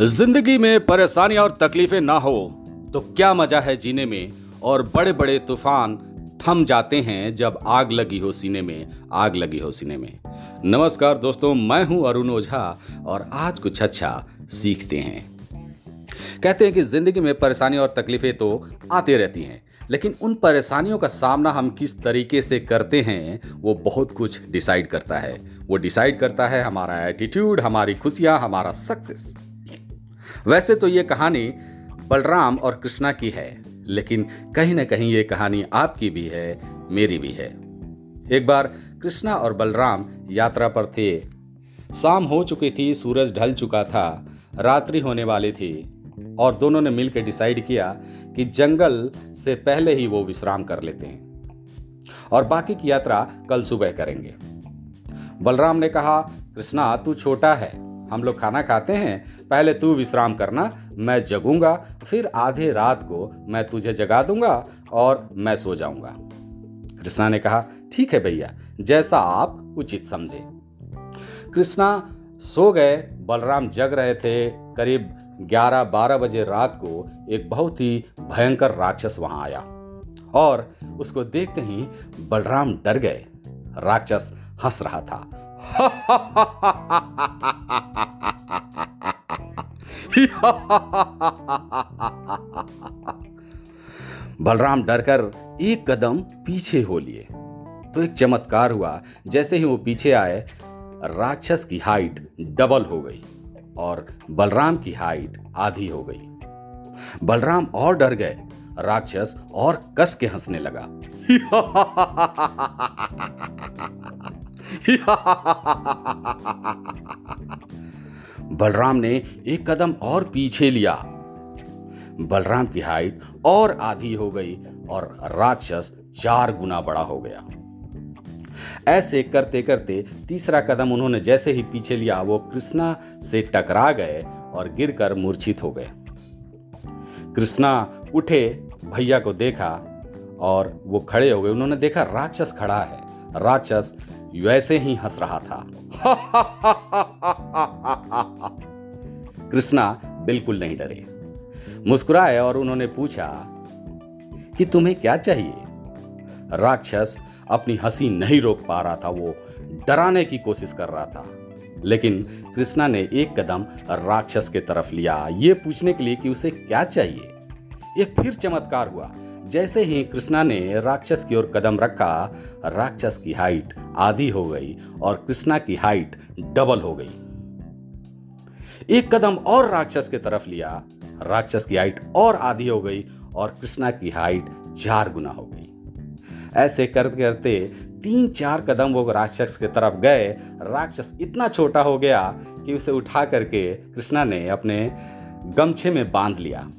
ज़िंदगी में परेशानियाँ और तकलीफें ना हो तो क्या मज़ा है जीने में? और बड़े बड़े तूफ़ान थम जाते हैं जब आग लगी हो सीने में, आग लगी हो सीने में। नमस्कार दोस्तों, मैं हूँ अरुण ओझा और आज कुछ अच्छा सीखते हैं। कहते हैं कि ज़िंदगी में परेशानी और तकलीफें तो आती रहती हैं, लेकिन उन परेशानियों का सामना हम किस तरीके से करते हैं, वो बहुत कुछ डिसाइड करता है। वो डिसाइड करता है हमारा एटीट्यूड, हमारी खुशियाँ, हमारा सक्सेस। वैसे तो ये कहानी बलराम और कृष्णा की है, लेकिन कहीं ना कहीं ये कहानी आपकी भी है, मेरी भी है। एक बार कृष्णा और बलराम यात्रा पर थे। शाम हो चुकी थी, सूरज ढल चुका था, रात्रि होने वाली थी, और दोनों ने मिलकर डिसाइड किया कि जंगल से पहले ही वो विश्राम कर लेते हैं, और बाकी की यात्रा कल सुबह करेंगे। बलराम ने कहा, कृष्णा, तू छोटा है हम लोग खाना खाते हैं, पहले तू विश्राम करना, मैं जगूँगा, फिर आधे रात को मैं तुझे जगा दूँगा और मैं सो जाऊँगा। कृष्णा ने कहा, ठीक है भैया, जैसा आप उचित समझे। कृष्णा सो गए, बलराम जग रहे थे, करीब 11-12 बजे रात को एक बहुत ही भयंकर राक्षस वहाँ आया और उसको देखते ही बलराम डर गए। राक्षस हंस रहा था। बलराम डरकर एक कदम पीछे हो लिए। तो एक चमत्कार हुआ, जैसे ही वो पीछे आए, राक्षस की हाइट डबल हो गई और बलराम की हाइट आधी हो गई। बलराम और डर गए। राक्षस और कस के हंसने लगा। बलराम ने एक कदम और पीछे लिया। बलराम की हाइट और आधी हो गई और राक्षस चार गुना बड़ा हो गया। ऐसे करते करते तीसरा कदम उन्होंने जैसे ही पीछे लिया, वो कृष्णा से टकरा गए और गिरकर मूर्छित हो गए। कृष्णा उठे, भैया को देखा और वो खड़े हो गए। उन्होंने देखा राक्षस खड़ा है। राक्षस वैसे ही हंस रहा था। कृष्णा बिल्कुल नहीं डरे। मुस्कुराए और उन्होंने पूछा, कि तुम्हें क्या चाहिए? राक्षस अपनी हँसी नहीं रोक पा रहा था, वो डराने की कोशिश कर रहा था। लेकिन कृष्णा ने एक कदम राक्षस के तरफ़ लिया। ये पूछने के लिए कि उसे क्या चाहिए? एक फिर चमत्कार हुआ। जैसे ही कृष्णा ने राक्षस की ओर कदम रखा, राक्षस की हाइट आधी हो गई और कृष्णा की हाइट डबल हो गई। एक कदम और राक्षस की तरफ़ लिया। राक्षस की हाइट और आधी हो गई और कृष्णा की हाइट चार गुना हो गई। ऐसे करते करते तीन चार कदम वो राक्षस की तरफ़ गए। राक्षस इतना छोटा हो गया कि उसे उठा करके कृष्णा ने अपने गमछे में बाँध लिया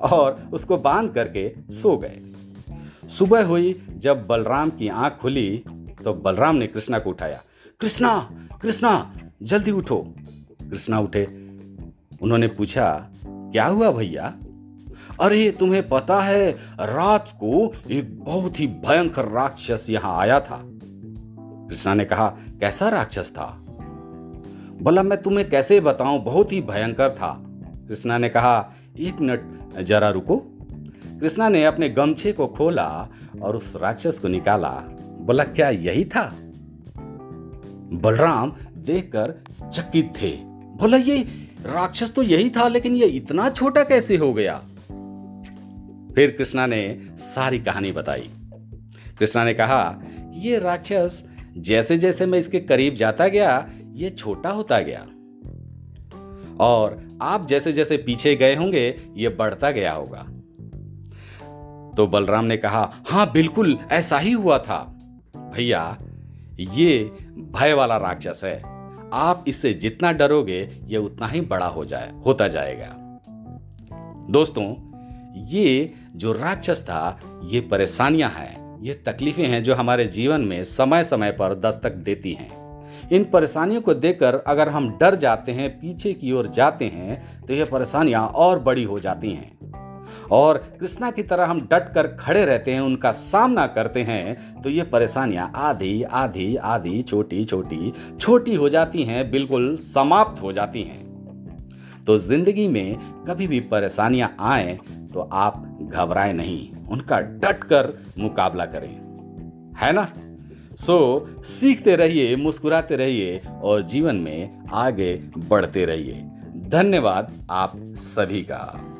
और उसको बाँध करके सो गए। सुबह हुई, जब बलराम की आँख खुली तो बलराम ने कृष्णा को उठाया। कृष्णा कृष्णा, जल्दी उठो। कृष्णा उठे। उन्होंने पूछा, क्या हुआ भैया? अरे, तुम्हें पता है, रात को एक बहुत ही भयंकर राक्षस यहाँ आया था। कृष्णा ने कहा, कैसा राक्षस था? बोला, मैं तुम्हें कैसे बताऊँ, बहुत ही भयंकर था। कृष्णा ने कहा, एक मिनट, जरा रुको। कृष्णा ने अपने गमछे को खोला और उस राक्षस को निकाला। बोला, क्या यही था? बलराम देखकर चकित थे। बोला ये राक्षस तो यही था, लेकिन ये इतना छोटा कैसे हो गया? फिर कृष्णा ने सारी कहानी बताई। कृष्णा ने कहा, ये राक्षस जैसे जैसे मैं इसके करीब जाता गया, ये छोटा होता गया। और आप जैसे जैसे पीछे गए होंगे, ये बढ़ता गया होगा। तो बलराम ने कहा, हाँ, बिल्कुल, ऐसा ही हुआ था। भैया, ये भय वाला राक्षस है। आप इससे जितना डरोगे, ये उतना ही बड़ा हो जाए, होता जाएगा। दोस्तों, ये जो राक्षस था, ये परेशानियाँ हैं, ये तकलीफें हैं जो हमारे जीवन में समय समय पर दस्तक देती हैं। इन परेशानियों को देखकर अगर हम डर जाते हैं, पीछे की ओर जाते हैं तो यह परेशानियाँ और बड़ी हो जाती हैं। और कृष्णा की तरह हम डट कर खड़े रहते हैं उनका सामना करते हैं तो ये परेशानियाँ आधी आधी आधी छोटी छोटी छोटी हो जाती हैं बिल्कुल समाप्त हो जाती हैं। तो ज़िंदगी में कभी भी परेशानियाँ आए तो आप घबराएँ नहीं उनका डट कर मुकाबला करें। है ना? सो so, सीखते रहिए मुस्कुराते रहिए और जीवन में आगे बढ़ते रहिए। धन्यवाद आप सभी का।